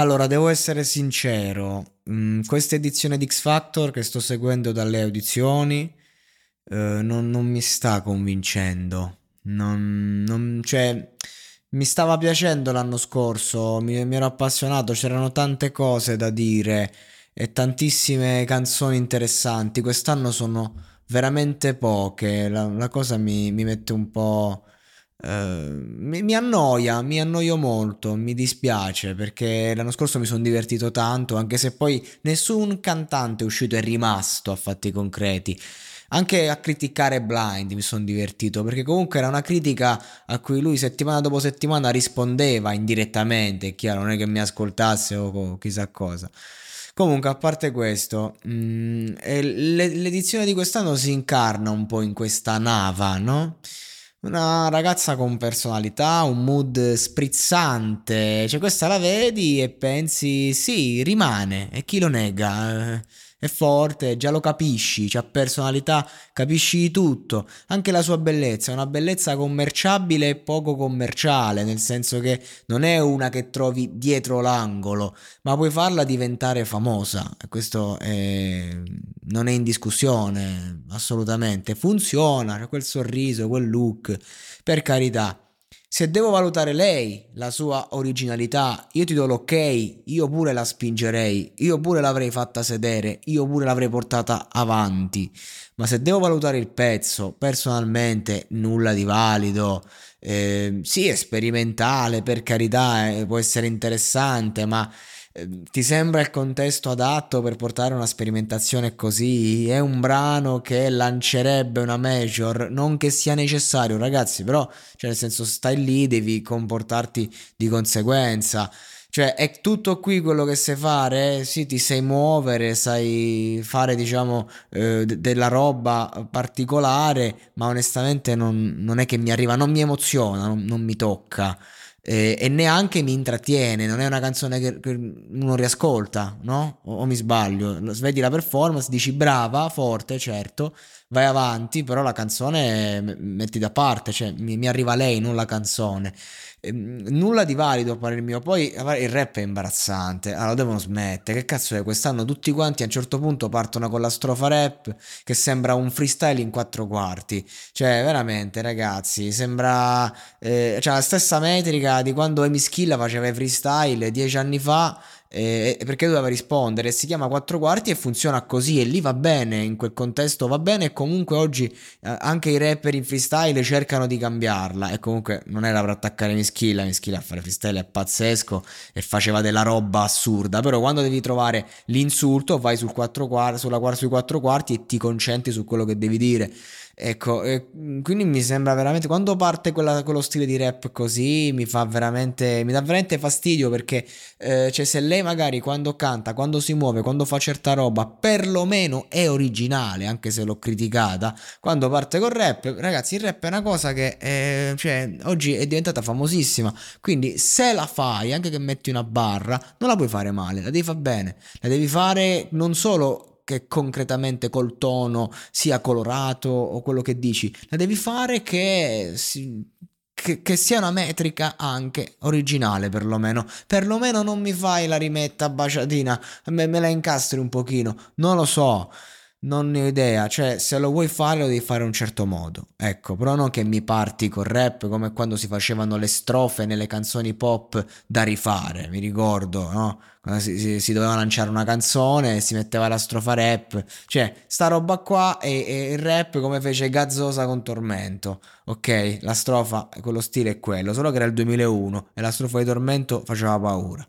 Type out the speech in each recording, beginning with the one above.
Allora, devo essere sincero, mm, questa edizione di X Factor che sto seguendo dalle audizioni eh, non, non, mi sta convincendo. Non, non, cioè, mi stava piacendo l'anno scorso, mi, mi ero appassionato, c'erano tante cose da dire e tantissime canzoni interessanti. Quest'anno sono veramente poche. La, la cosa mi, mi, mette un po'. Uh, mi, mi, annoia, mi annoio molto, mi dispiace perché l'anno scorso mi sono divertito tanto, anche se poi nessun cantante è uscito e rimasto a fatti concreti. Anche a criticare Blind mi sono divertito perché comunque era una critica a cui lui settimana dopo settimana rispondeva indirettamente, è chiaro, non è che mi ascoltasse o chissà cosa. Comunque, a parte questo, mh, mm, l'edizione di quest'anno si incarna un po' in questa nava, no? Una ragazza con personalità, un mood sprizzante, cioè questa la vedi e pensi sì, rimane, e chi lo nega? È forte, già lo capisci, ha personalità, capisci di tutto, anche la sua bellezza, è una bellezza commerciabile e poco commerciale, nel senso che non è una che trovi dietro l'angolo, ma puoi farla diventare famosa, questo è... non è in discussione, assolutamente, funziona, quel sorriso, quel look, per carità. Se devo valutare lei, la sua originalità, io ti do l'ok, io pure la spingerei, io pure l'avrei fatta sedere, io pure l'avrei portata avanti. Ma se devo valutare il pezzo, personalmente nulla di valido. Eh, sì, è sperimentale, per carità, eh, può essere interessante, ma Ehm, ti sembra il contesto adatto per portare una sperimentazione così? È un brano che lancerebbe una major? Non che sia necessario, ragazzi, però, cioè, nel senso, stai lì, devi comportarti di conseguenza. Cioè, è tutto qui quello che sai fare? Sì, ti sai muovere, sai fare, diciamo, eh, d- della roba particolare, ma onestamente non, non, è che mi arriva, non mi emoziona, non, non mi tocca eh, e neanche mi intrattiene, non è una canzone che, che uno riascolta, no? O, o, mi sbaglio, svedi la performance, dici brava, forte, certo, vai avanti, però la canzone metti da parte, cioè mi, mi arriva lei, non la canzone. Ehm, nulla di valido a parer mio. Poi il rap è imbarazzante. Allora devono smettere. Che cazzo è? Quest'anno tutti quanti a un certo punto partono con la strofa rap che sembra un freestyle in quattro quarti. Cioè, veramente, ragazzi, sembra. Eh, cioè, la stessa metrica di quando Amy Schilla faceva i freestyle dieci anni fa eh, perché doveva rispondere, si chiama quattro quarti e funziona così e lì va bene, in quel contesto va bene e comunque oggi eh, anche i rapper in freestyle cercano di cambiarla e comunque non era per attaccare Mischilla, Mischilla a fare freestyle è pazzesco e faceva della roba assurda, però quando devi trovare l'insulto vai sul quattro quarti, sulla, sui quattro quarti e ti concentri su quello che devi dire. Ecco, quindi mi sembra veramente quando parte quella, quello stile di rap così mi fa veramente mi dà veramente fastidio perché eh, cioè se lei magari quando canta, quando si muove, quando fa certa roba, perlomeno è originale, anche se l'ho criticata, quando parte col rap, ragazzi, il rap è una cosa che eh, cioè, oggi è diventata famosissima, quindi se la fai, anche che metti una barra, non la puoi fare male, la devi fare bene, la devi fare non solo che concretamente col tono sia colorato o quello che dici, la devi fare che, che, che, sia una metrica anche originale perlomeno. Perlomeno non mi fai la rimetta baciatina, me, me la incastri un pochino, non lo so. Non ne ho idea, cioè se lo vuoi fare lo devi fare in un certo modo. Ecco, però non che mi parti col rap come quando si facevano le strofe nelle canzoni pop da rifare, mi ricordo, no? Quando si, si, si doveva lanciare una canzone e si metteva la strofa rap. Cioè, sta roba qua e, e il rap come fece Gazzosa con Tormento. Ok, la strofa, quello stile è quello, solo che era il 2001 e la strofa di Tormento faceva paura.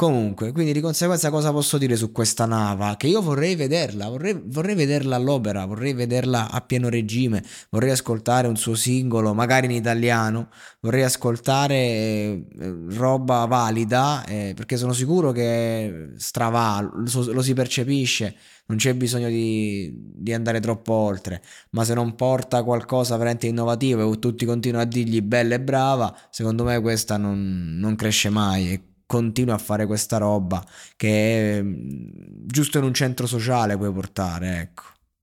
Comunque, quindi di conseguenza cosa posso dire su questa nava? Che io vorrei vederla, vorrei, vorrei, vederla all'opera, vorrei vederla a pieno regime, vorrei ascoltare un suo singolo, magari in italiano, vorrei ascoltare eh, roba valida, eh, perché sono sicuro che strava, lo, lo si percepisce, non c'è bisogno di, di, andare troppo oltre, ma se non porta qualcosa veramente innovativo e tutti continuano a dirgli bella e brava, secondo me questa non, non cresce mai continua a fare questa roba che è, mm, giusto in un centro sociale puoi portare, ecco.